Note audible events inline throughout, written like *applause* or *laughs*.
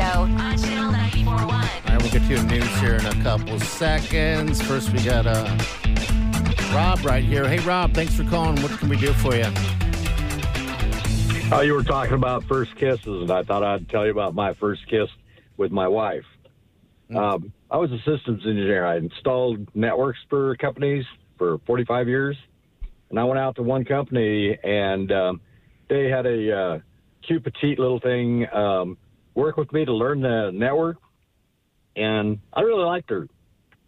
Show on Channel 941. All right, we'll get to your news here in a couple seconds. First, we got uh, Rob right here. Hey, Rob, thanks for calling. What can we do for you? Oh, you were talking about first kisses, and I thought I'd tell you about my first kiss with my wife. Um, I was a systems engineer. I installed networks for companies for 45 years, and I went out to one company, and um, they had a uh, cute, petite little thing um, work with me to learn the network, and I really liked her,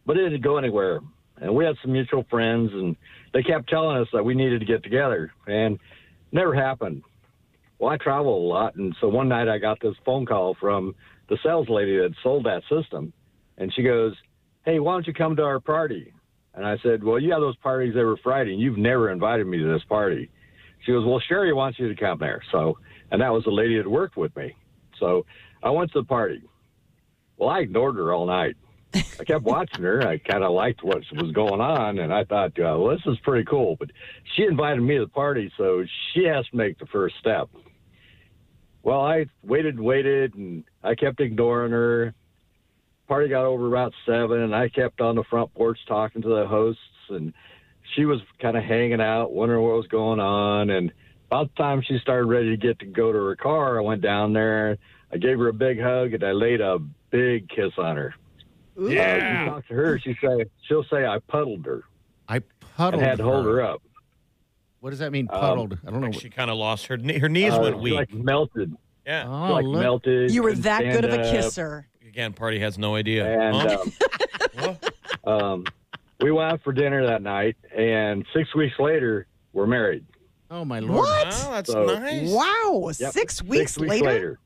but it didn't go anywhere. And we had some mutual friends, and they kept telling us that we needed to get together, and never happened. Well, I travel a lot, and so one night I got this phone call from the sales lady that sold that system, and she goes, "Hey, why don't you come to our party?" And I said, "Well, you have those parties every Friday, and you've never invited me to this party." She goes, "Well, Sherry wants you to come there." So, and that was the lady that worked with me. So I went to the party. Well, I ignored her all night. I kept watching her. I kind of liked what was going on, and I thought, uh, well, this is pretty cool. But she invited me to the party, so she has to make the first step. Well, I waited and waited, and I kept ignoring her. Party got over about seven, and I kept on the front porch talking to the hosts, and she was kind of hanging out, wondering what was going on. And about the time she started ready to get to go to her car, I went down there. I gave her a big hug, and I laid a big kiss on her. Uh, you talk to her, she say she'll say I puddled her I and puddled had to hold her up. What does that mean, puddled? I don't know. She kind of lost her knee. Her knees Uh, went she, weak. like melted, yeah. oh, like look. melted. You were that good of a stand up. kisser. Again, party has no idea. And Huh? um, *laughs* um, we went out for dinner that night, and six weeks later, we're married. Oh, my Lord. What? Wow, that's So- nice. Wow. Yep, Six weeks six later?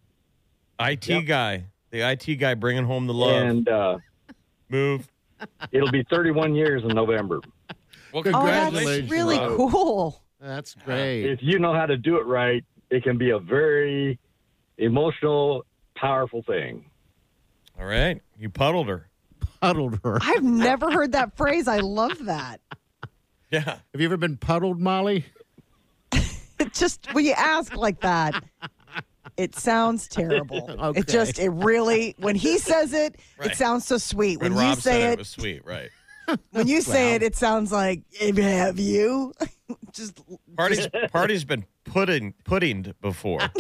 IT Yep. guy, the IT guy bringing home the love. and uh, Move. it'll be 31 years in November. Well, Oh, that's really Rob. cool. That's great. If you know how to do it right, it can be a very emotional, powerful thing. All right, you puddled her. Puddled her. I've never heard that phrase. I love that. *laughs* Yeah. Have you ever been puddled, Molly? It just when you ask like that, it sounds terrible. *laughs* Okay. It just it really when he says it, Right. it sounds so sweet. When, When, you Rob say said it, it, it was sweet, right? when you say it, it sounds like have you? *laughs* just Party's party's been pudding puddinged before. *laughs*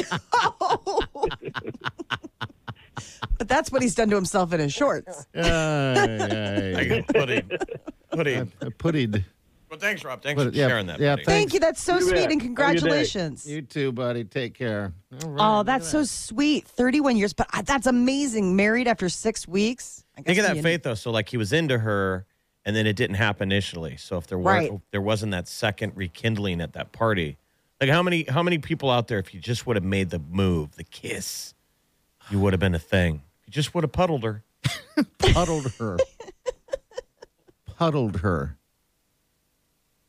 but that's what he's done to himself in his shorts. Yeah, yeah, I yeah. got pudding. Pudding. Uh, Pudded. Well, thanks, Rob. Thanks Put for yeah, sharing that. yeah, buddy. Thank you. That's so You sweet bet. and Have a good day. congratulations. You too, buddy. Take care. All right, Oh, that's at so that. sweet. 31 years, but uh, that's amazing. Married after six weeks. I Think of that you- faith though. So like he was into her, and then it didn't happen initially. So if there weren't, Right. there wasn't that second rekindling at that party, like how many how many people out there, if you just would have made the move, the kiss, you would have been a thing. You just would have *laughs* puddled her. Puddled her. Puddled her.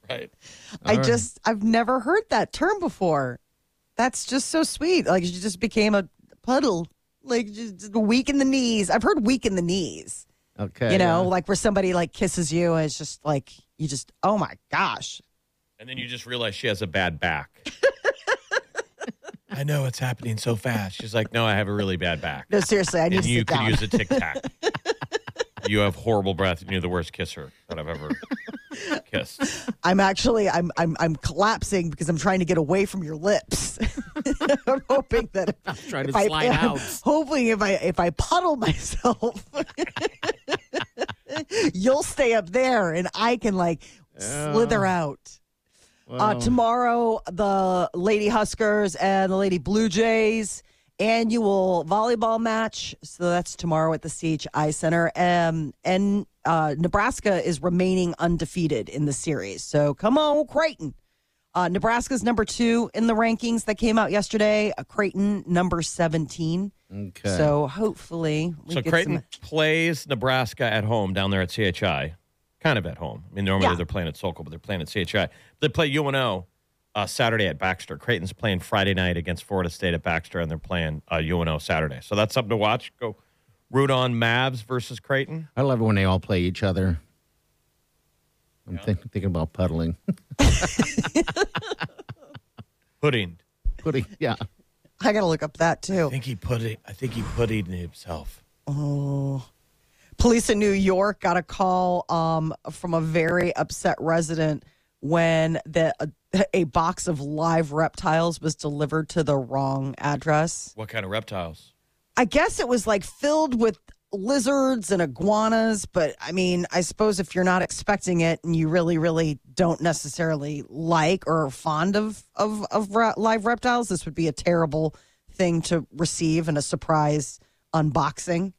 Right. I just, I've never heard that term before. That's just so sweet. Like you just became a puddle, like just weak in the knees. I've heard weak in the knees. Okay. you know, yeah. like where somebody like kisses you and it's just like you just, oh my gosh. And then you just realize she has a bad back. *laughs* I know it's happening so fast. She's like, no, I have a really bad back. No, seriously, I need and to you sit could down. use a tic tac. *laughs* you have horrible breath, and you're the worst kisser that I've ever kissed. I'm actually, I'm, I'm, I'm collapsing because I'm trying to get away from your lips. *laughs* I'm hoping that *laughs* if, trying to if I, slide *laughs* out. hopefully if I, if I puddle myself, you'll stay up there and I can like slither out. Uh, tomorrow, the Lady Huskers and the Lady Blue Jays annual volleyball match. So that's tomorrow at the CHI Center. Um, and uh, Nebraska is remaining undefeated in the series. So come on, Creighton. Uh, Nebraska's number two in the rankings that came out yesterday. Uh, Creighton number seventeen. Okay. So hopefully, we So get Creighton some- plays Nebraska at home down there at CHI, kind of at home. I mean, normally Yeah. they're playing at Sokol, but they're playing at CHI. They play UNO uh, Saturday at Baxter. Creighton's playing Friday night against Florida State at Baxter, and they're playing uh, UNO Saturday. So that's something to watch. Go root on Mavs versus Creighton. I love it when they all play each other. I'm think, thinking about puddling. *laughs* Pudding. Putting, yeah. I got to look up that too. I think he put it. I think he putted himself. Oh. Police in New York got a call um, from a very upset resident when the a, box of live reptiles was delivered to the wrong address. What kind of reptiles? I guess it was like filled with lizards and iguanas, but I mean, I suppose if you're not expecting it and you really, really don't necessarily like or are fond of of of re- live reptiles, this would be a terrible thing to receive and a surprise unboxing.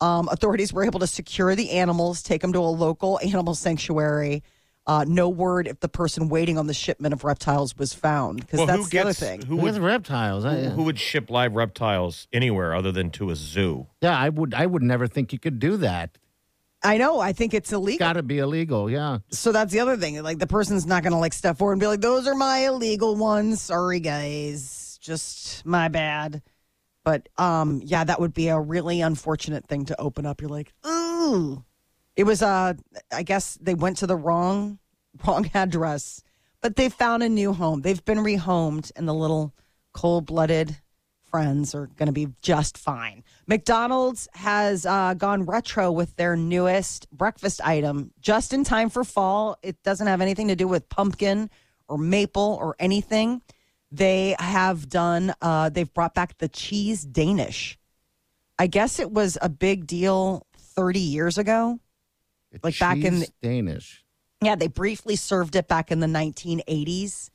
Um, authorities were able to secure the animals, take them to a local animal sanctuary. Uh, no word if the person waiting on the shipment of reptiles was found, because Well, that's who the other thing. who With would reptiles. I, who would ship live reptiles anywhere other than to a zoo? yeah, I would I would never think you could do that. I know. I think it's illegal. Got to be illegal, yeah. So that's the other thing. Like the person's not going to like step forward and be like, "Those are my illegal ones. Sorry, guys. Just my bad." But um, yeah, that would be a really unfortunate thing to open up. You're like, "Ooh." It was uh, I guess they went to the wrong *laughs* wrong address, but they found a new home. They've been rehomed, and the little cold-blooded friends are going to be just fine. McDonald's has uh, gone retro with their newest breakfast item just in time for fall. It doesn't have anything to do with pumpkin or maple or anything. They have done, uh, they've brought back the cheese Danish. I guess it was a big deal 30 years ago. Like back in- Cheese Danish. Yeah, they briefly served it back in the 1980s.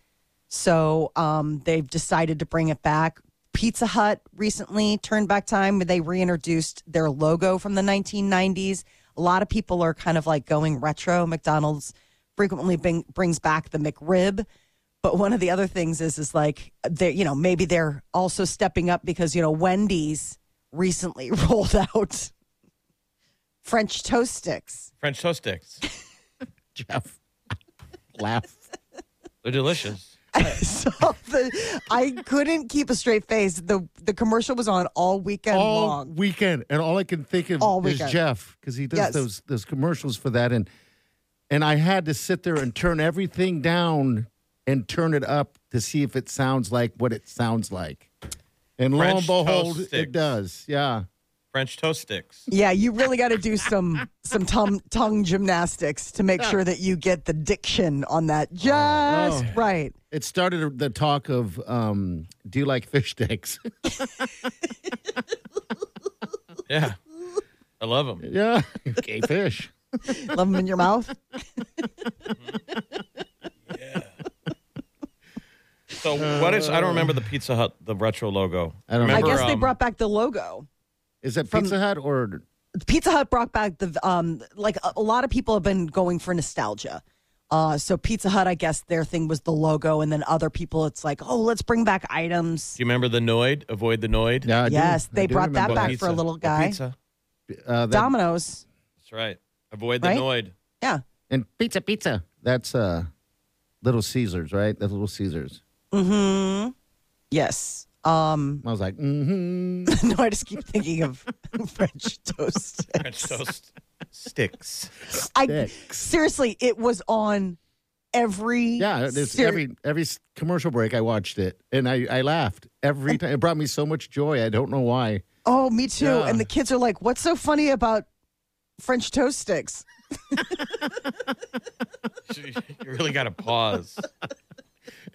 So um, they've decided to bring it back. Pizza Hut recently turned back time. They reintroduced their logo from the 1990s. A lot of people are kind of like going retro. McDonald's frequently bring, brings back the McRib. But one of the other things is, is like, they you know, maybe they're also stepping up because, you know, Wendy's recently *laughs* rolled out French toast sticks. French toast sticks. *laughs* Jeff. Laugh. They're delicious. *laughs* I saw the. I couldn't keep a straight face. the The commercial was on all weekend all long. weekend, and all I can think of All is weekend. Jeff because he does Yes. those those commercials for that, and and I had to sit there and turn everything down and turn it up to see if it sounds like what it sounds like, and lo French and behold, toast it does. Yeah, French toast sticks. Yeah, you really got to do some *laughs* some tongue tongue gymnastics to make sure that you get the diction on that just Oh. right. it started the talk of um, do you like fish sticks? *laughs* Yeah. I love them. yeah, okay, fish. Love them in your mouth. *laughs* Yeah. So what is? I don't remember the Pizza Hut, the retro logo. I don't I remember. guess they um, brought back the logo. Is that Pizza Hut or Pizza Hut brought back the um like a, a lot of people have been going for nostalgia. Uh, so Pizza Hut, I guess their thing was the logo, and then other people, it's like, oh, let's bring back items. Do you remember the Noid? Avoid the Noid. yeah? I do- yes, I they do brought that remember back Pizza. for a little What guy. Pizza. Uh, that- Domino's, That's right. Avoid the Right? Noid. yeah. and pizza, pizza. That's uh, Little Caesars, right? That's Little Caesars. Mm-hmm. Yes. Um, I was like, mm-hmm. *laughs* no, I just keep thinking of *laughs* French toast. French toast sticks. I Sticks. seriously, it was on every Yeah, there's ser- every every commercial break I watched it, and I, I laughed every time. It brought me so much joy. I don't know why. Oh, me too. Yeah. And the kids are like, "What's so funny about French toast sticks?" *laughs* you really got to pause.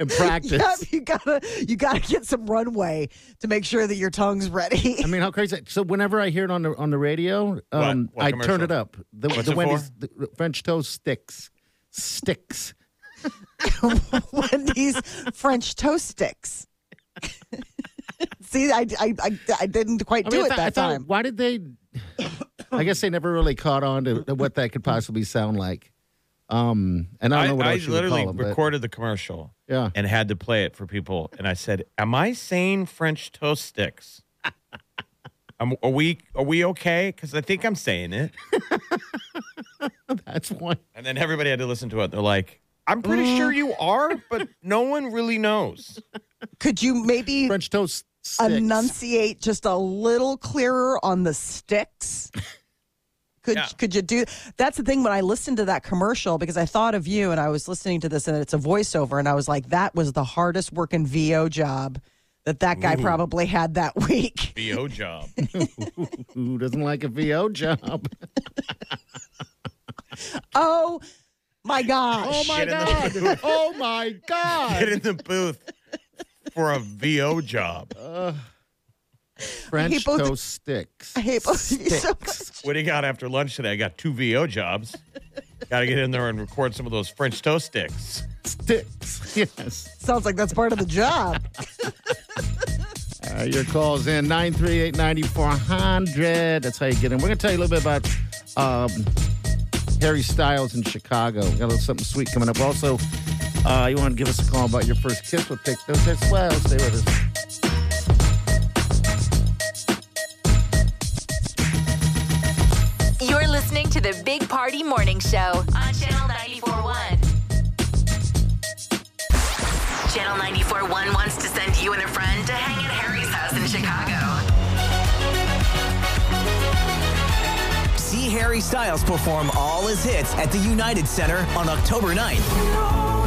And practice. *laughs* Yep, you gotta you gotta get some runway to make sure that your tongue's ready. I mean, how crazy! So whenever I hear it on the on the radio, um, What I turn it up. The, What's the it Wendy's the French toast sticks, sticks. *laughs* Wendy's French toast sticks. *laughs* See, I, I, I, I didn't quite I do mean, it thought- that thought, time. Why did they? *coughs* I guess they never really caught on to, to what that could possibly sound like. Um, and I I, don't know what I else you literally call them, but- recorded the commercial Yeah. and had to play it for people. And I said, "Am I saying French toast sticks? *laughs* Um, are we are we okay? Because I think I'm saying it." *laughs* That's one. And then everybody had to listen to it. They're like, "I'm pretty Mm. sure you are, but no one really knows." *laughs* Could you maybe French toast sticks. enunciate just a little clearer on the sticks? Could Yeah. could you do? That's the thing. When I listened to that commercial, because I thought of you, and I was listening to this, and it's a voiceover, and I was like, that was the hardest working VO job that that guy probably had that *laughs* week. VO job. *laughs* Who doesn't like a VO job? *laughs* Oh my gosh! Oh my Get in the god! oh my god. Get in the booth for a VO job. French hate both- toast sticks. I hate both of you so Sticks. What do you got after lunch today? I got two VO jobs. got to get in there and record some of those French toast sticks. Sticks. *laughs* Yes. Sounds like that's part of the job. Uh, your calls in 938 9400. That's how you get in. We're going to tell you a little bit about um, Harry Styles in Chicago. Got a little something sweet coming up. Also, uh, you want to give us a call about your first kiss? We'll take those as well. Stay with us. Listening to the Big Party Morning Show on Channel 941. Channel 941 wants to send you and a friend to hang at Harry's house in Chicago. See Harry Styles perform all his hits at the United Center on October 9th.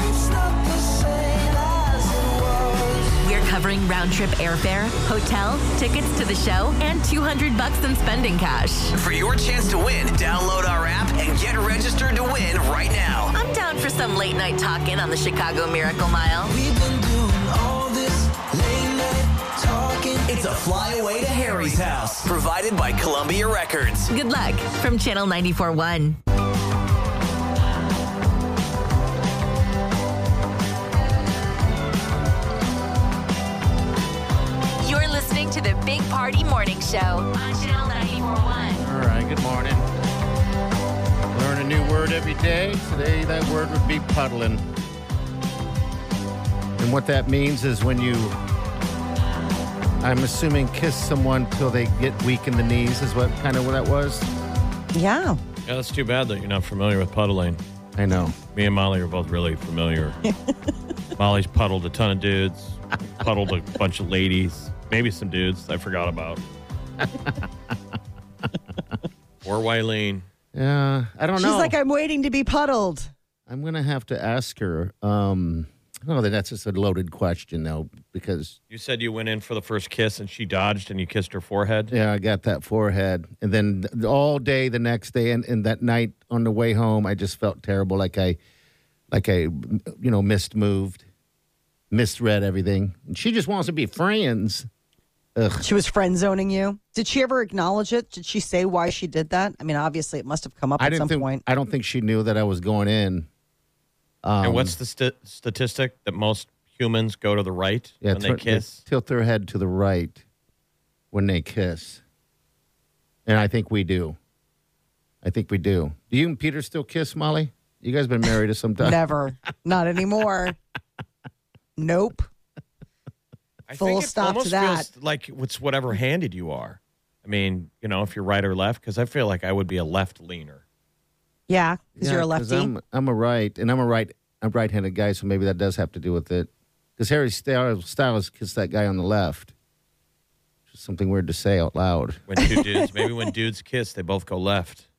Covering round trip airfare, hotel, tickets to the show, and 200 bucks in spending cash. For your chance to win, download our app and get registered to win right now. I'm down for some late night talking on the Chicago Miracle Mile. We've been doing all this late-night talking. It's a flyaway to Harry's house, provided by Columbia Records. Good luck from Channel 941. Party Morning Show on Channel 941. All right, good morning. Learn a new word every day. Today, that word would be puddling. And what that means is when you, I'm assuming, kiss someone till they get weak in the knees, is what kind of what that was. Yeah. Yeah, that's too bad that you're not familiar with puddling. I know. Me and Molly are both really familiar. *laughs* Molly's puddled a ton of dudes, puddled a bunch of ladies, maybe some dudes I forgot about. *laughs* or Wileen. Yeah, I don't She's know. She's like, I'm waiting to be puddled. I'm gonna have to ask her. Um, oh, that's just a loaded question though, because You said you went in for the first kiss and she dodged and you kissed her forehead. Yeah, I got that forehead. And then th- all day the next day and, and that night on the way home, I just felt terrible. Like I, like I, you know, missed moved, misread everything. And she just wants to be friends. Ugh. She was friend zoning you. Did she ever acknowledge it? Did she say why she did that? I mean, obviously, it must have come up I at didn't some think, point. I don't think she knew that I was going in. Um, and what's the st- statistic that most humans go to the right yeah, when they tur- kiss? tilt their head to the right when they kiss. And I think we do. I think we do. Do you and Peter still kiss, Molly? You guys been married to some time? Never. Not anymore. *laughs* nope. I Full think it stop to that. feels like it's whatever handed you are. I mean, you know, if you're right or left, because I feel like I would be a left leaner. Yeah, because Yeah, you're a lefty. I'm, I'm a right, and I'm a right, I'm a right-handed guy, so maybe that does have to do with it. Because Harry Styles, Styles kissed that guy on the left. Just something weird to say out loud. When two dudes, maybe when dudes kiss, they both go left.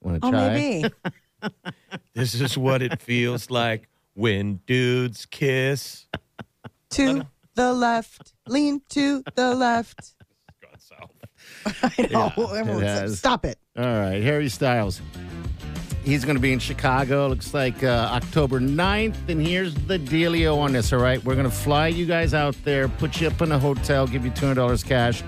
Want to oh, try? maybe. *laughs* This is what it feels like when dudes kiss. to the left. Lean to the left. Gone south. *laughs* I know. Everyone's like, has. Stop it. All right, Harry Styles. He's going to be in Chicago. Looks like uh, October 9th. And here's the dealio on this, all right? We're going to fly you guys out there, put you up in a hotel, give you $200 cash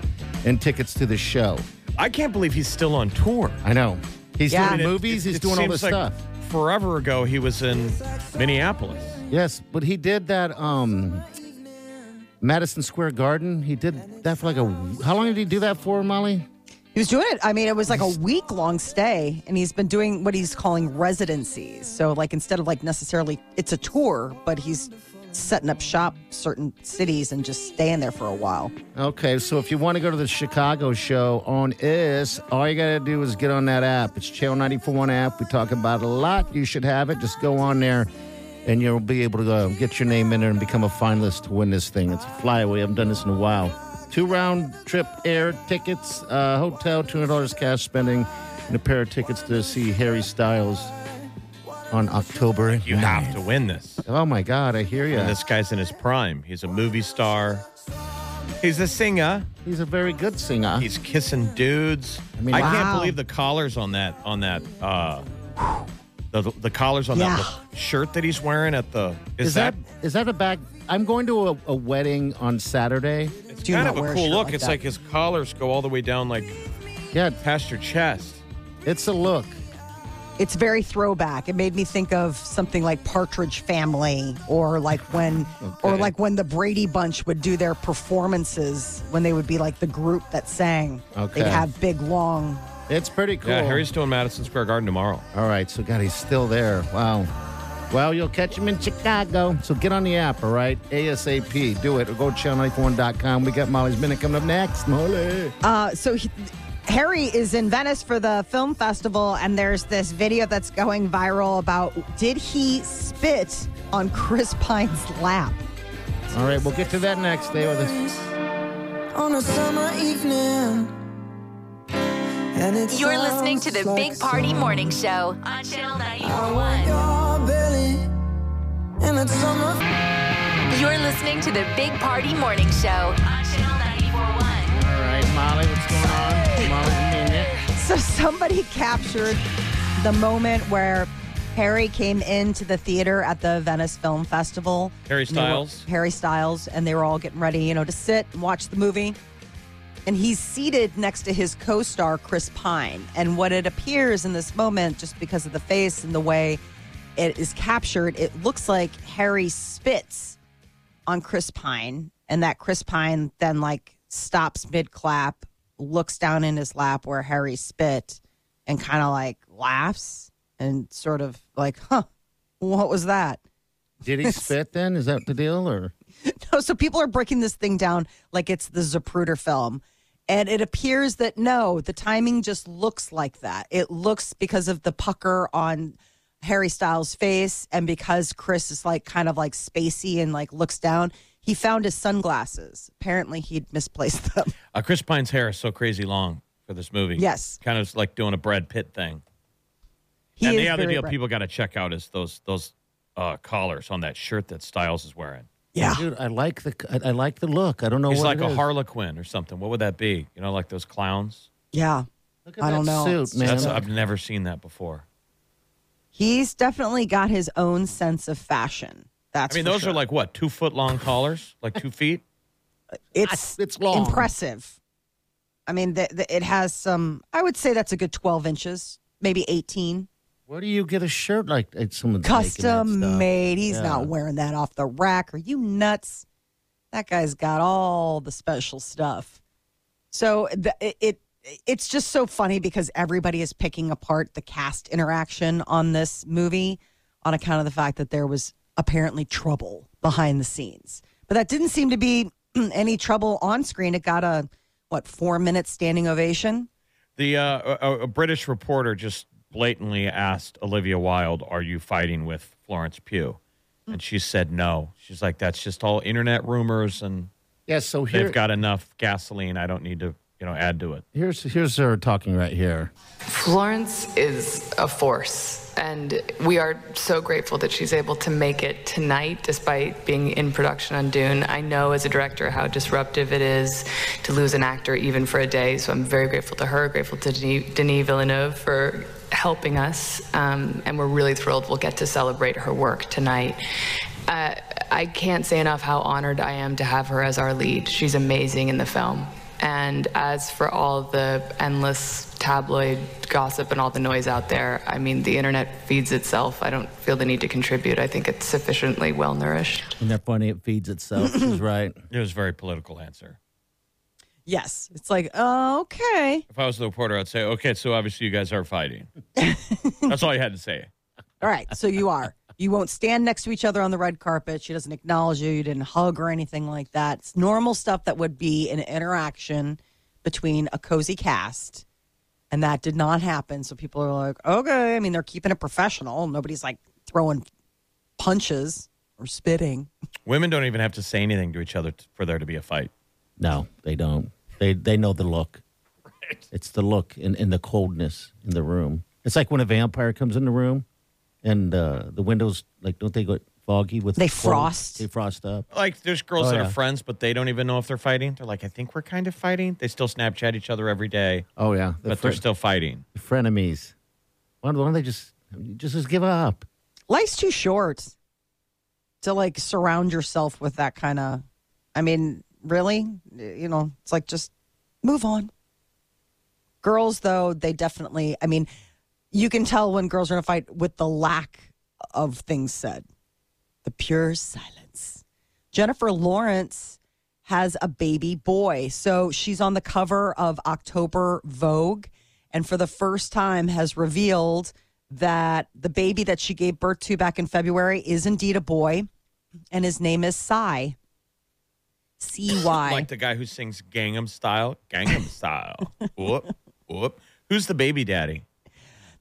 and tickets to the show. I can't believe he's still on tour. I know. He's Yeah. doing It- movies, it- he's it doing all seems this like stuff. Forever ago, he was in Minneapolis. Yes, but he did that um Madison Square Garden. He did that for like a how long did he do that for, Molly? He was doing it. I mean, it was like a week long stay, and he's been doing what he's calling residencies. So, like, instead of like necessarily, it's a tour, but he's setting up shop certain cities and just staying there for a while. Okay, so if you want to go to the Chicago show on is, all you got to do is get on that app. It's Channel 941 app. We talk about it a lot. You should have it. Just go on there and you'll be able to go get your name in there and become a finalist to win this thing. It's a flyaway. I haven't done this in a while. Two round trip air tickets, uh, hotel, $200 cash spending, and a pair of tickets to see Harry Styles on October. You have to win this. Oh my God, I hear you. And this guy's in his prime. He's a movie star. He's a singer. He's a very good singer. He's kissing dudes. I, mean, I mean, can't believe the collars on that on that uh the the collars on Yeah. that shirt that he's wearing at the is, is that is that a bag? I'm going to a, a wedding on Saturday. it's Do kind of a a cool shirt look. like it's that. like his collars go all the way down like Yeah, past your chest. it's a look. It's very throwback. It made me think of something like Partridge Family, or like when, *laughs* or like when the Brady Bunch would do their performances when they would be like the group that sang. Okay. They'd have big, long. It's pretty cool. Yeah, Harry's doing Madison Square Garden tomorrow. All right, so God, he's still there. Wow. Well, you'll catch him in Chicago. So get on the app, all right? ASAP. Do it. Or go to channel94.com. We got Molly's Minute coming up next. Molly. Uh, so he, Harry is in Venice for the film festival, and there's this video that's going viral about did he spit on Chris Pine's lap? All right, we'll get to that next. Stay with us. on a summer evening. And it's You're listening to the sounds Big Party. Morning Show on Channel 941. want your belly in that summer. You're listening to the Big Party Morning Show on Channel 941. All right, Molly, what's going on? Molly's Minute. So somebody captured the moment where Harry came into the theater at the Venice Film Festival. Harry And were- Styles? Harry Styles, and they were all getting ready, you know, to sit and watch the movie. And he's seated next to his co-star Chris Pine. And what it appears in this moment, just because of the face and the way it is captured, it looks like Harry spits on Chris Pine, and that Chris Pine then like stops mid clap, looks down in his lap where Harry spit, and kind of like laughs and sort of like, huh, what was that? Did he *laughs* spit then? Is that the deal? Or No, so people are breaking this thing down like it's the Zapruder film. And it appears that no, the timing just looks like that. It looks because of the pucker on Harry Styles' face and because Chris is like kind of like spacey and like looks down. He found his sunglasses. Apparently, he'd misplaced *laughs* them. Uh, Chris Pine's hair is so crazy long for this movie. Yes. Kind of like doing a Brad Pitt thing. He and the other deal bright. people got to check out is those those uh, collars on that shirt that Styles is wearing. Yeah. dude, I like the I, I like the look. I don't know He's what like it a is. Harlequin or something. What would that be? You know, like those clowns. Yeah. Look at I don't that know. Suit, man. That's I've never seen that before. He's definitely got his own sense of fashion. That's I mean, for those sure. are like what two foot long collars, like two feet. *laughs* it's ah, It's long. impressive. I mean, the, the, it has some. I would say that's a good twelve inches, maybe eighteen. Where do you get a shirt like that? Someone's Custom made. He's Yeah. not wearing that off the rack. Are you nuts? That guy's got all the special stuff. So the, it, it it's just so funny because everybody is picking apart the cast interaction on this movie on account of the fact that there was apparently trouble behind the scenes. But that didn't seem to be *clears throat* any trouble on screen. It got a what four minute standing ovation. The uh, a, a British reporter just blatantly asked Olivia Wilde, "Are you fighting with Florence Pugh?" Hmm. And she said no. She's like, "That's just all internet rumors, and Yeah, so here, they've got enough gasoline. I don't need to, you know, add to it." here's here's her talking right here. Florence is a force, and we are so grateful that she's able to make it tonight despite being in production on Dune. I know as a director how disruptive it is to lose an actor even for a day, so I'm very grateful to her, grateful to Denis, Denis Villeneuve for helping us, um, and we're really thrilled we'll get to celebrate her work tonight. Uh, I can't say enough how honored I am to have her as our lead. She's amazing in the film. And as for all the endless tabloid gossip and all the noise out there, I mean, the internet feeds itself. I don't feel the need to contribute. I think it's sufficiently well nourished. Isn't that funny? It feeds itself. She's *laughs* right. It was a very political answer. Yes. It's like, oh, okay. If I was the reporter, I'd say, okay, so obviously you guys are fighting. *laughs* That's all you had to say. All right. So you are. You won't stand next to each other on the red carpet. She doesn't acknowledge you. You didn't hug or anything like that. It's normal stuff that would be an interaction between a cozy cast. And that did not happen. So people are like, okay. I mean, they're keeping it professional. Nobody's like throwing punches or spitting. Women don't even have to say anything to each other t- for there to be a fight. No, they don't. They they know the look. It's the look and, and the coldness in the room. It's like when a vampire comes in the room and uh, the windows like don't they go foggy with They cold? frost. They frost up. Like there's girls Oh, that yeah. are friends, but they don't even know if they're fighting. They're like, I think we're kind of fighting. They still Snapchat each other every day, Oh yeah, the but fr- they're still fighting. frenemies. Why don't why don't they just just just give up? Life's too short to like surround yourself with that kind of. I mean, really, you know, it's like just move on. Girls, though, they definitely. I mean, you can tell when girls are in a fight with the lack of things said, the pure silence. Jennifer Lawrence has a baby boy, so she's on the cover of October Vogue, and for the first time has revealed that the baby that she gave birth to back in February is indeed a boy, and his name is Cy. C Y. Like the guy who sings Gangnam Style. Gangnam Style. *laughs* whoop, whoop. Who's the baby daddy?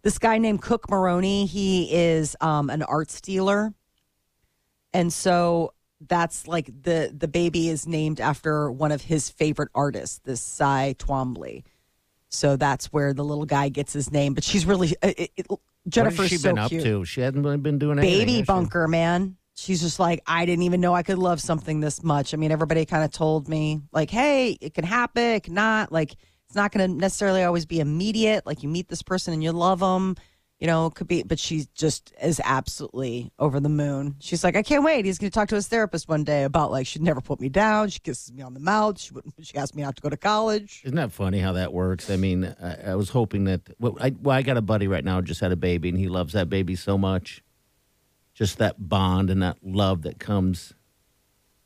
this guy named Cook Maroney, he is um, an arts dealer. And so that's like the the baby is named after one of his favorite artists, this Cy Twombly. So that's where the little guy gets his name. But she's really uh, it, it, what Jennifer's has she so been up cute. to? She hasn't really been doing anything. Baby has she? bunker, man. She's just like, I didn't even know I could love something this much. I mean, everybody kind of told me, like, hey, it can happen, it cannot. Like, it's not going to necessarily always be immediate. Like, you meet this person and you love them, you know, it could be, but she just is absolutely over the moon. She's like, I can't wait. He's going to talk to his therapist one day about, like, she'd never put me down. She kisses me on the mouth. She, she asked me not to go to college. Isn't that funny how that works? I mean, I, I was hoping that. Well I, well, I got a buddy right now just had a baby, and he loves that baby so much. Just that bond and that love that comes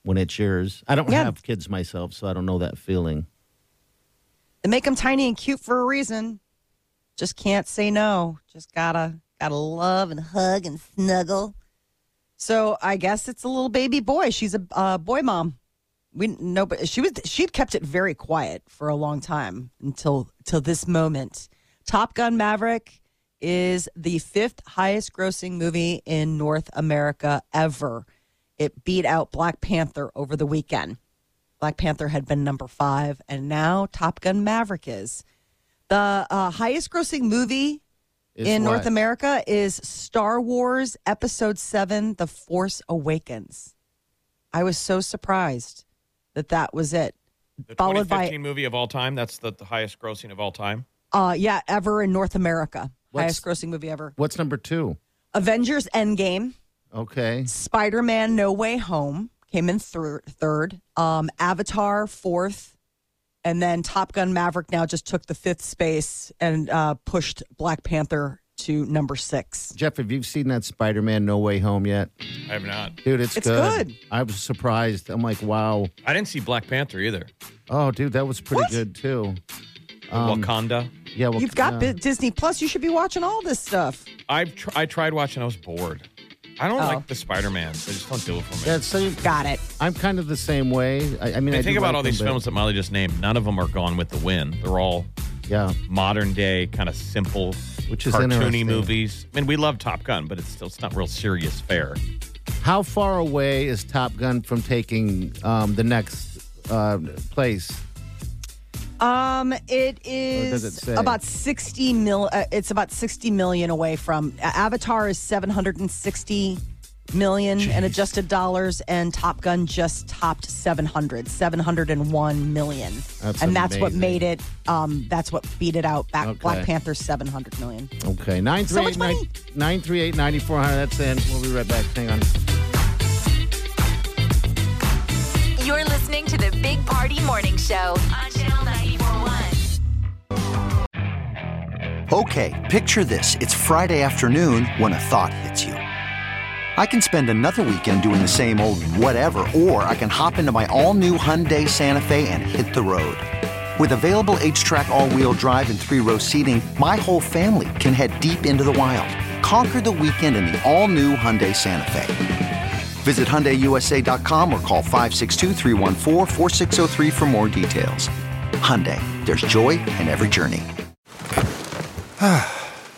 when it's yours. I don't Yeah. have kids myself, so I don't know that feeling. They make them tiny and cute for a reason. Just can't say no. Just gotta gotta love and hug and snuggle. So I guess it's a little baby boy. She's a uh, boy mom. We know, but she was she'd kept it very quiet for a long time until till this moment. Top Gun Maverick is the fifth highest grossing movie in North America ever. It beat out Black Panther over the weekend. Black Panther had been number five, and now Top Gun Maverick is. The uh, highest grossing movie Is in North? America is Star Wars Episode 7 The Force Awakens. I was so surprised that that was it. The Followed 2015 by, movie of all time. That's the, the highest grossing of all time. uh, yeah, ever in North America. What's- highest grossing movie ever. What's number two? Avengers Endgame. Okay. Spider Man No Way Home came in thir- third. Um, Avatar fourth. And then Top Gun Maverick now just took the fifth space and uh, pushed Black Panther to number six. Jeff, have you seen that Spider Man No Way Home yet? I have not. Dude, it's, It's good. I was surprised. I'm like, wow. I didn't see Black Panther either. Oh, dude, that was pretty What? good too. Um, Wakanda. Yeah, well, You've got yeah. Disney Plus. You should be watching all this stuff. I've tr- I tried watching. I was bored. I don't Oh. like the Spider Man. I just don't do it for me. Yeah, so Got it. I'm kind of the same way. I, I mean, I I think about like all these them, but- films that Molly just named. None of them are Gone with the Wind. They're all Yeah, modern day, kind of simple, Which is cartoony interesting. movies. I mean, we love Top Gun, but it's still it's not real serious fare. How far away is Top Gun from taking um, the next uh, place? Um, it is it about sixty mil. Uh, it's about sixty million away from Avatar is seven hundred and sixty million in adjusted dollars, and Top Gun just topped 700, 701 million, That's and that's what made it. Um, that's what beat it out. Back Okay. Black Panther seven hundred million. Okay, nine So three much eight money. nine nine three eight ninety four hundred. That's in. We'll be right back. Hang on. Listening to the Big Party Morning Show on Channel 941. Okay, picture this. It's Friday afternoon when a thought hits you. I can spend another weekend doing the same old whatever, or I can hop into my all-new Hyundai Santa Fe and hit the road. With available HTRAC all-wheel drive and three-row seating, my whole family can head deep into the wild. Conquer the weekend in the all-new Hyundai Santa Fe. Visit HyundaiUSA.com or call 562-314-4603 for more details. Hyundai, there's joy in every journey. *sighs*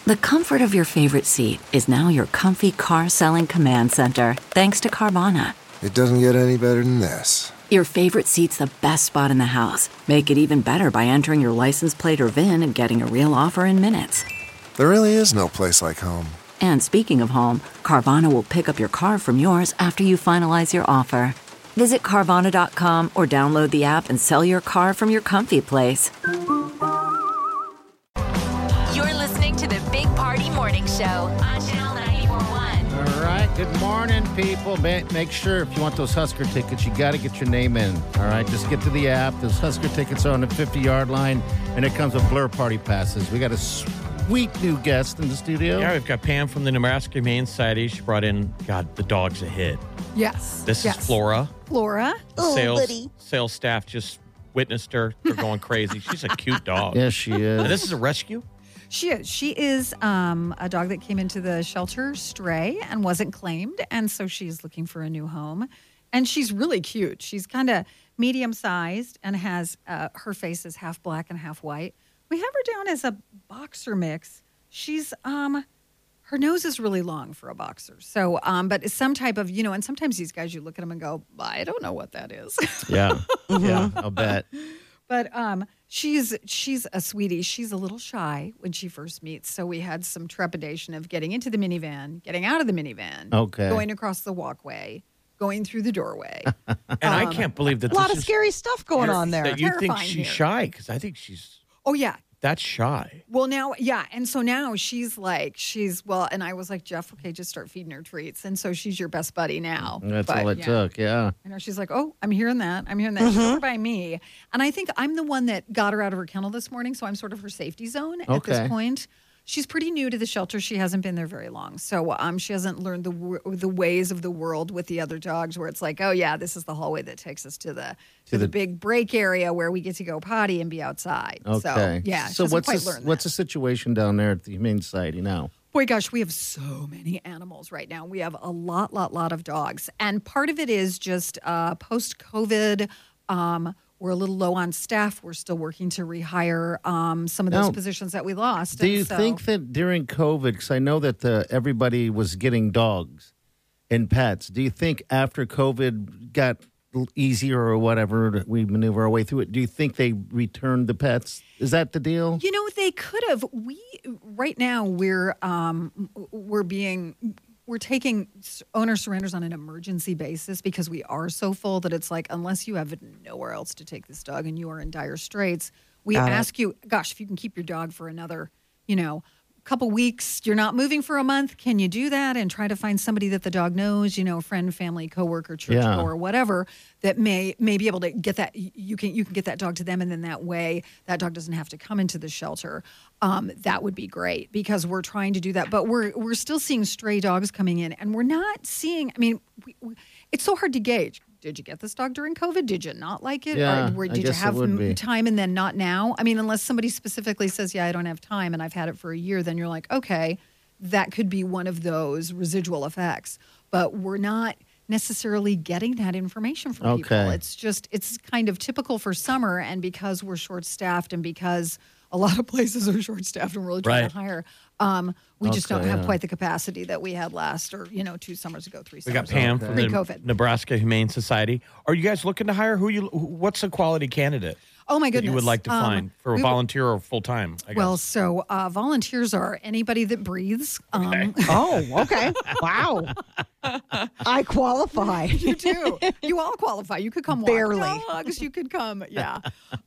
The comfort of your favorite seat is now your comfy car selling command center, thanks to Carvana. It doesn't get any better than this. Your favorite seat's the best spot in the house. Make it even better by entering your license plate or VIN and getting a real offer in minutes. There really is no place like home. And speaking of home, Carvana will pick up your car from yours after you finalize your offer. Visit Carvana.com or download the app and sell your car from your comfy place. You're listening to the Big Party Morning Show on Channel 941. All right. Good morning, people. Make sure if you want those Husker tickets, you got to get your name in. All right. Just get to the app. Those Husker tickets are on the 50 yard line, and it comes with Blur Party passes. We got a sweet new guest in the studio. Yeah, we've got Pam from the Nebraska Humane Society. She brought in, God, the dog's a hit. Yes. This yes. is Flora. Flora. The sales, sales staff just witnessed her. They're going crazy. She's a cute dog. Yes, she is. And this is a rescue? She is. She is um, a dog that came into the shelter stray and wasn't claimed. And so she's looking for a new home. And she's really cute. She's kind of medium sized and has uh, her face is half black and half white. We have her down as a boxer mix. She's um her nose is really long for a boxer. So um but it's some type of, you know, and sometimes these guys you look at them and go, I don't know what that is. *laughs* Yeah. Yeah, I'll bet. *laughs* But um, she's she's a sweetie. She's a little shy when she first meets, so we had some trepidation of getting into the minivan, getting out of the minivan, Okay. going across the walkway, going through the doorway. *laughs* And I can't believe that A lot of scary stuff going on there. That you think she's here. shy because I think she's oh yeah. that's shy. Well, now, yeah, and so now she's like, she's well, and I was like, Jeff, okay, just start feeding her treats, and so she's your best buddy now. That's But, all it yeah. took. Yeah. I know she's like, oh, I'm hearing that. I'm hearing that. She's mm-hmm. over by me, and I think I'm the one that got her out of her kennel this morning, so I'm sort of her safety zone at this point. She's pretty new to the shelter. She hasn't been there very long, so um, she hasn't learned the the ways of the world with the other dogs. Where it's like, oh yeah, this is the hallway that takes us to the to, the, the- big break area where we get to go potty and be outside. Okay. So yeah, So what's the, what's the situation down there at the Humane Society now? Boy, gosh, we have so many animals right now. We have a lot, lot, lot of dogs. And part of it is just uh, post COVID. Um, we're a little low on staff. We're still working to rehire um, some of those Now, positions that we lost. Do And you so- think that during COVID, because I know that uh, everybody was getting dogs and pets, do you think after COVID got easier or whatever, we maneuver our way through it, do you think they returned the pets? Is that the deal? You know, they could have. We right now we're um, we're being we're taking owner surrenders on an emergency basis because we are so full that it's like unless you have nowhere else to take this dog and you are in dire straits, we Got it. ask you, gosh, if you can keep your dog for another, you know. Couple weeks, you're not moving for a month. Can you do that and try to find somebody that the dog knows, you know, friend, family, coworker, church Yeah. or whatever that may may be able to get that you can you can get that dog to them and then that way that dog doesn't have to come into the shelter um, that would be great because we're trying to do that but we're we're still seeing stray dogs coming in and we're not seeing i mean we, we, it's so hard to gauge did you get this dog during covid? Did you not like it? Yeah, or I did you have would m- be. time and then not now? I mean unless somebody specifically says yeah i don't have time and i've had it for a year then you're like okay that could be one of those residual effects. But we're not necessarily getting that information from people. Okay. it's just it's kind of typical for summer and because we're short staffed and because a lot of places are short staffed and we're really trying Right. to hire um, we just don't have yeah. quite the capacity that we had last or you know two summers ago three We got Pam ago, from the pre-covid Nebraska Humane Society. Are you guys looking to hire? Who you? What's a quality candidate? Oh my goodness you would like to Um, find for a volunteer or full time? I guess. well so uh, volunteers are anybody that breathes um, *laughs* Oh, okay. Wow. I qualify. you do. You *laughs* all qualify. You could come walk Barely. dogs. You could come. Yeah.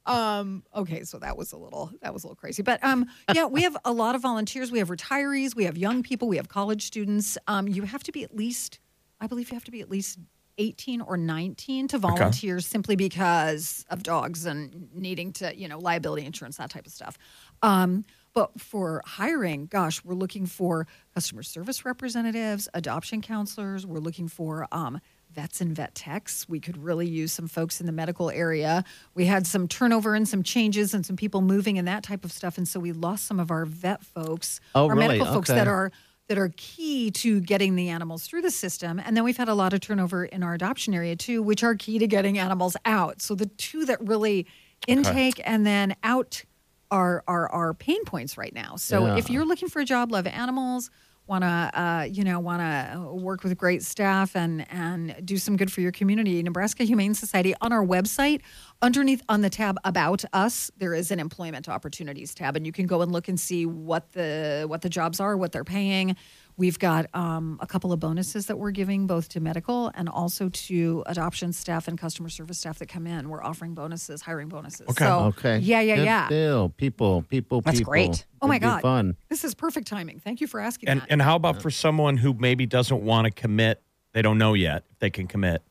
Um, okay, so that was a little that was a little crazy, but um, yeah, we have a lot of volunteers. We have retirees. We have young people. We have college students. Um, you have to be at least, I believe, you have to be at least. 18 or 19 to volunteer simply because of dogs and needing to, you know, liability insurance, that type of stuff. Um, But for hiring, gosh, we're looking for customer service representatives, adoption counselors. We're looking for um, vets and vet techs. We could really use some folks in the medical area. We had some turnover and some changes and some people moving and that type of stuff. And so we lost some of our vet folks, Oh, our really? medical folks that are that are key to getting the animals through the system. And then we've had a lot of turnover in our adoption area too, which are key to getting animals out. So the two that really intake and then out are are are pain points right now. So Yeah. if you're looking for a job, love animals, want to uh, you know want to work with great staff and and do some good for your community, Nebraska Humane Society on our website underneath on the tab about us there is an employment opportunities tab and you can go and look and see what the what the jobs are, what they're paying. We've got um, a couple of bonuses that we're giving both to medical and also to adoption staff and customer service staff that come in. We're offering bonuses, hiring bonuses. So, okay. Yeah, yeah, Good yeah. Deal. People, people, That's people. great. Oh my It'd be God. Fun. This is perfect timing. Thank you for asking And that. and how about for someone who maybe doesn't want to commit? They don't know yet if they can commit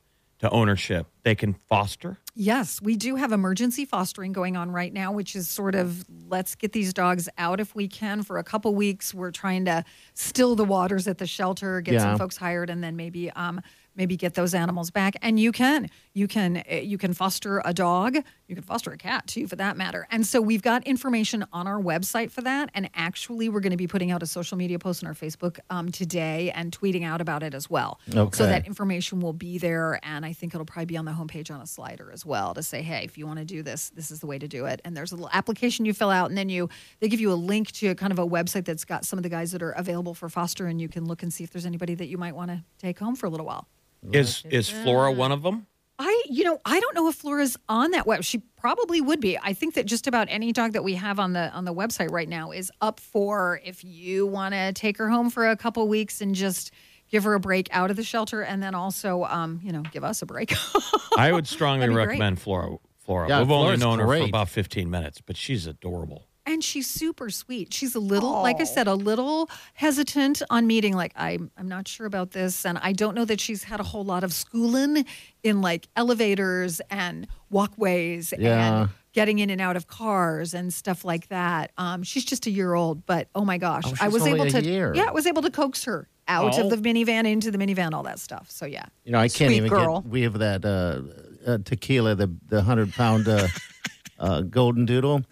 to ownership. They can foster. Yes, we do have emergency fostering going on right now, which is sort of let's get these dogs out if we can for a couple weeks. We're trying to still the waters at the shelter, get Yeah. some folks hired, and then maybe um, maybe get those animals back. And you can you can uh, you can foster a dog, you can foster a cat too, for that matter. And so we've got information on our website for that. And actually, we're going to be putting out a social media post on our Facebook um, today and tweeting out about it as well. Okay. So that information will be there, and I think it'll probably be on the homepage on a slider as well to say, hey, if you want to do this, this is the way to do it. And there's a little application you fill out, and then you they give you a link to kind of a website that's got some of the guys that are available for foster, and you can look and see if there's anybody that you might want to take home for a little while. Is is Flora one of them? I, you know, I don't know if Flora's on that web. She probably would be. I think that just about any dog that we have on the on the website right now is up for if you want to take her home for a couple weeks and just give her a break out of the shelter, and then also, um, you know, give us a break. *laughs* I would strongly That'd great. recommend Flora. Flora. Yeah, We've only Flora's known her for about 15 minutes, but she's adorable. And she's super sweet. She's a little, like I said, a little hesitant on meeting. Like I'm, I'm not sure about this, and I don't know that she's had a whole lot of schooling in like elevators and walkways Yeah. and getting in and out of cars and stuff like that. Um, she's just a year old, but oh my gosh, Oh, I was able to, year. yeah, I was able to coax her out Oh. of the minivan into the minivan, all that stuff. So yeah, You know, I can't Sweet even girl. get. We have that uh, uh, tequila, the the hundred pound uh, *laughs* uh, golden doodle.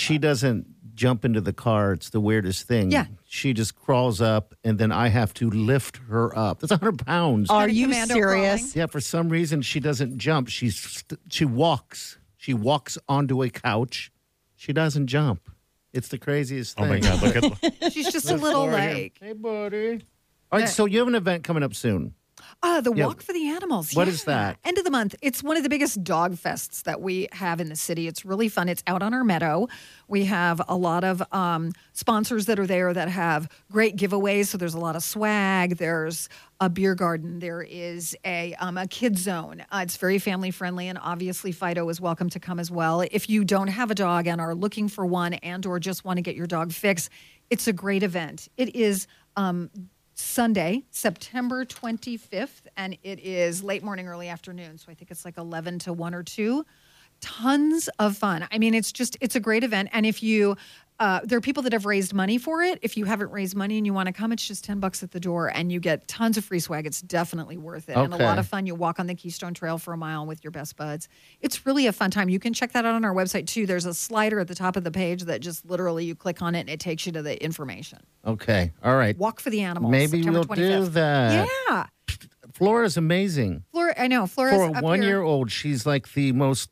She doesn't jump into the car. It's the weirdest thing. Yeah. She just crawls up, and then I have to lift her up. That's hundred pounds. Are you serious? Yeah. For some reason, she doesn't jump. She's st- she walks. She walks onto a couch. She doesn't jump. It's the craziest thing. Oh my God! Look at *laughs* she's just a little for him. like Hey, buddy. All right. So you have an event coming up soon. Uh, the Yeah. Walk for the Animals. What yeah. is that? End of the month. It's one of the biggest dog fests that we have in the city. It's really fun. It's out on our meadow. We have a lot of um, sponsors that are there that have great giveaways. So there's a lot of swag. There's a beer garden. There is a um, a kid zone. Uh, it's very family friendly, and obviously Fido is welcome to come as well. If you don't have a dog and are looking for one, and or just want to get your dog fixed, it's a great event. It is. Um, Sunday, September 25th, and it is late morning, early afternoon. So I think it's like 11 to 1 or 2. Tons of fun. I mean, it's just, it's a great event. And if you, uh, there are people that have raised money for it. If you haven't raised money and you want to come, it's just 10 bucks at the door and you get tons of free swag. It's definitely worth it. And a lot of fun. You walk on the Keystone Trail for a mile with your best buds. It's really a fun time. You can check that out on our website too. There's a slider at the top of the page that just literally you click on it and it takes you to the information. Okay. All right. Walk for the Animals. Maybe September we'll do that. Yeah. Flora's amazing. Flora, I know. Flora's For a one here. year old, she's like the most,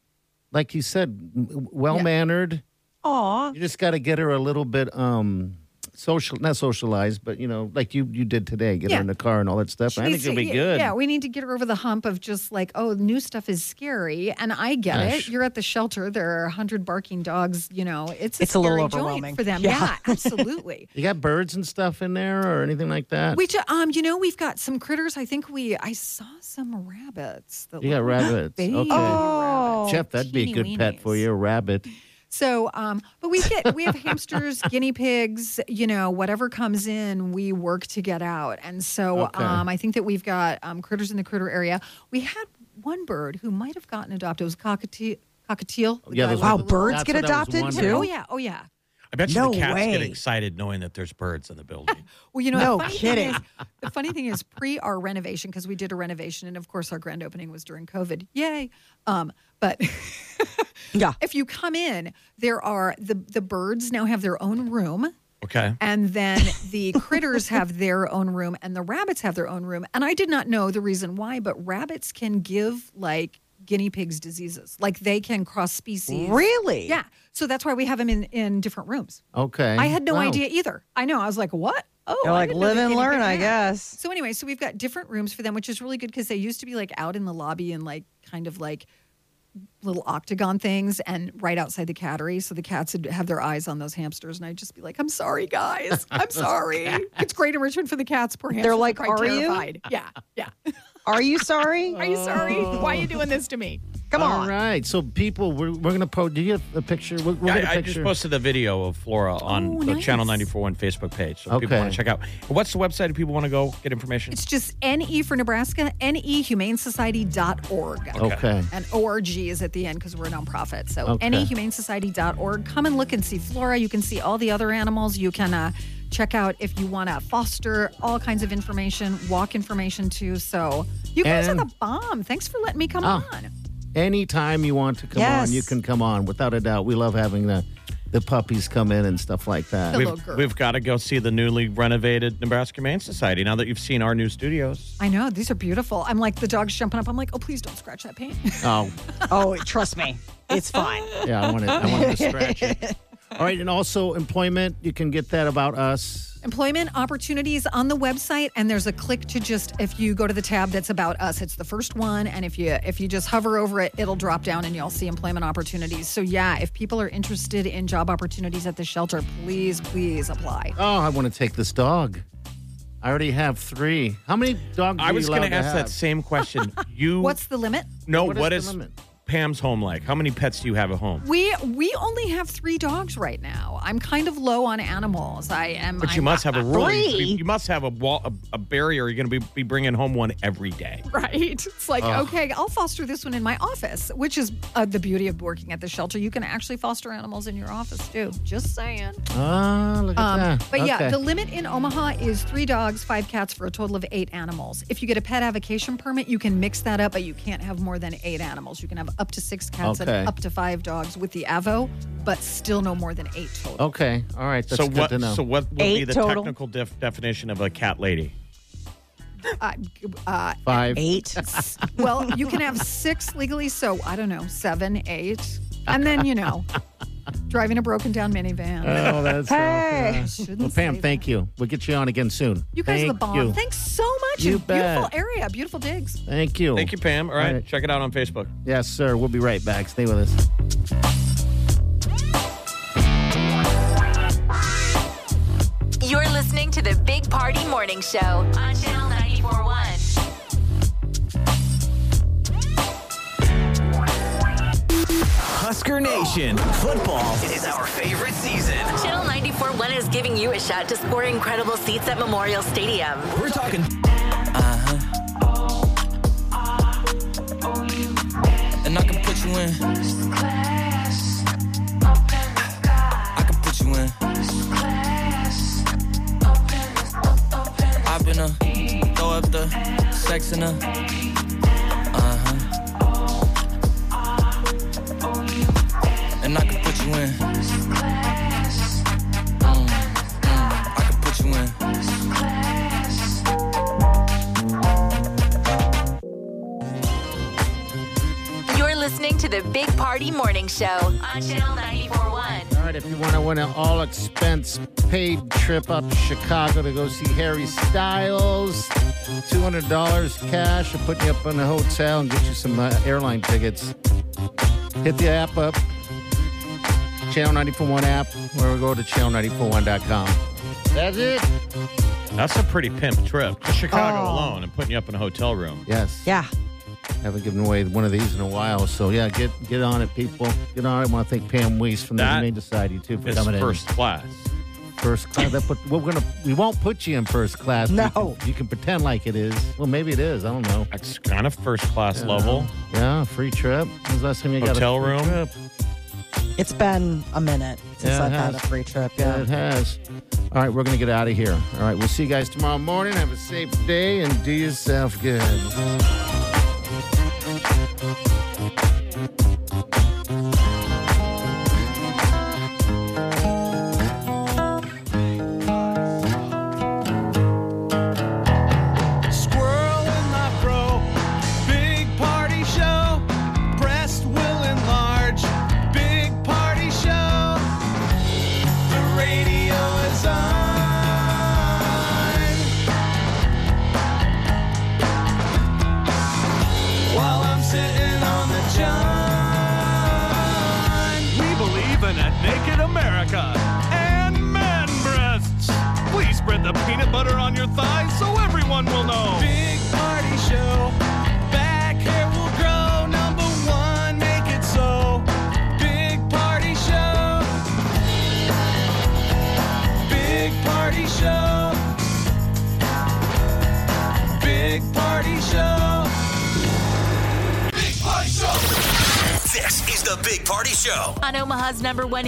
like you said, well mannered. Aw. You just got to get her a little bit um social, not socialized, but you know, like you you did today, get Yeah. her in the car and all that stuff. She I think needs it'll be yeah, good. Yeah, we need to get her over the hump of just like, oh, new stuff is scary, and I get Gosh. it. You're at the shelter. There are a hundred barking dogs. You know, it's a It's a little scary joint overwhelming. for them. Yeah. Yeah, *laughs* absolutely. You got birds and stuff in there or anything like that? We, ju- um, you know, we've got some critters. I think we, I saw some rabbits. That you got rabbits. Baby Okay. rabbits. Jeff, that'd be a Teeny good pet for you, a rabbit. So, um, but we get we have *laughs* hamsters, guinea pigs, you know, whatever comes in, we work to get out. And so, Okay. um, I think that we've got um, critters in the critter area. We had one bird who might have gotten adopted. It was cockatiel. Cockatiel. Yeah, guy those with were- the Wow, birds That's get what I was adopted too? Oh yeah, oh yeah. I bet you No the cats get excited knowing that there's birds in the building. *laughs* Well, you know, No the funny kidding. Thing is, *laughs* the funny thing is, pre our renovation, because we did a renovation, and of course, our grand opening was during COVID. Yay! Um, but Yeah. if you come in, there are the the birds now have their own room. Okay. And then the *laughs* critters have their own room and the rabbits have their own room. And I did not know the reason why, but rabbits can give like guinea pigs diseases. Like they can cross species. Really? Yeah. So that's why we have them in, in different rooms. Okay. I had no Wow. idea either. I know. I was like, what? Oh, You're like live and learn, I guess. So anyway, so we've got different rooms for them, which is really good because they used to be like out in the lobby and like kind of like little octagon things and right outside the cattery. So the cats would have their eyes on those hamsters. And I'd just be like, I'm sorry, guys. *laughs* I'm sorry. it's great enrichment for the cats. Poor hamsters. They're like, quite "Are you?" Yeah. Yeah. Are you sorry? *laughs* Are you sorry? Why are you oh. doing this to me? Come All on. right. So people, we're, we're going to post. Do you have a picture? We'll, we'll get a I, I picture. just posted a video of Flora on Oh, the nice. Channel 941 Facebook page. So if people want to check out. What's the website if people want to go get information? It's just NE for Nebraska, nehumanesociety.org. okay. And ORG is at the end because we're a nonprofit. So Okay. nehumanesociety.org. Come and look and see Flora. You can see all the other animals. You can uh, check out if you want to foster all kinds of information, walk information too. So you guys And- are the bomb. Thanks for letting me come Oh. on. Anytime you want to come Yes. on, you can come on without a doubt. We love having the the puppies come in and stuff like that. We've, we've got to go see the newly renovated Nebraska Humane Society now that you've seen our new studios. I know these are beautiful. I'm like the dog's jumping up. I'm like, oh please don't scratch that paint. Oh, *laughs* Oh, trust me. It's fine. yeah, I wanted, I wanted to scratch it. *laughs* All right, and also employment. You can get that about us. Employment opportunities on the website, and there's a click to just if you go to the tab that's about us, it's the first one, and if you if you just hover over it, it'll drop down and you'll see employment opportunities. So yeah, if people are interested in job opportunities at the shelter, please please apply. Oh, I want to take this dog. I already have three. How many dogs? I are was going going to to ask that same question. *laughs* You What's the limit? no? What is what the is limit? Pam's home like? How many pets do you have at home? We we only have three dogs right now. I'm kind of low on animals. I am. But you I'm- must have a rule. You, Three? you must have a wall, a, a barrier. You're going to be, be bringing home one every day. *laughs* Right. It's like, okay, I'll foster this one in my office, which is uh, the beauty of working at the shelter. You can actually foster animals in your office too. Just saying. Ah, look at Um, that. but yeah, the limit in Omaha is three dogs, five cats for a total of eight animals. If you get a pet avocation permit, you can mix that up, but you can't have more than eight animals. You can have up to six cats Okay. and up to five dogs with the avo, but still no more than eight total. okay. All right. That's so good what? to know. So what would be Eight the total? technical def- definition of a cat lady? Uh, uh, Five. Eight. *laughs* well, you can have six legally, so I don't know, seven, eight, and then you know, driving a broken down minivan. Oh, that's Hey. Shouldn't Well, Pam, thank that. you. We'll get you on again soon. You guys thank are the bomb. You. Thanks so much. You and beautiful area, beautiful digs. Thank you. Thank you, Pam. All right, All right. check it out on Facebook. Yes, sir. We'll be right back. Stay with us. You're listening to the Big Party Morning Show on Channel 941. Husker Nation. Football is our favorite season. Channel 941 is giving you a shot to score incredible seats at Memorial Stadium. We're talking. Uh huh. And I can put you in. I can put you in. I've been a throw up the sex in a. Show on Channel 941. All right, if you want to win an all expense paid trip up to Chicago to go see Harry Styles, $200 cash will put you up in a hotel and get you some uh, airline tickets. Hit the app up, Channel 941 app, or go to channel941.com. That's it. That's a pretty pimp trip to Chicago Oh. alone and putting you up in a hotel room. Yes. Yeah. Haven't given away one of these in a while. So, yeah, get get on it, people. Get on it. I want to thank Pam Weiss from the That Humane Society, too, for It's coming in. first class. First class. That put, we're gonna. We won't put you in first class. No. You can, you can pretend like it is. Well, maybe it is. I don't know. That's kind of first class level. Yeah, free trip. When's the last time you got Hotel a free room? Trip? It's been a minute since Yeah, it I've had a has. free trip. Yeah, Yeah. it has. All right, we're going to get out of here. All right, we'll see you guys tomorrow morning. Have a safe day and do yourself good.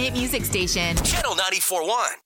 Hit music station. Channel 94.1.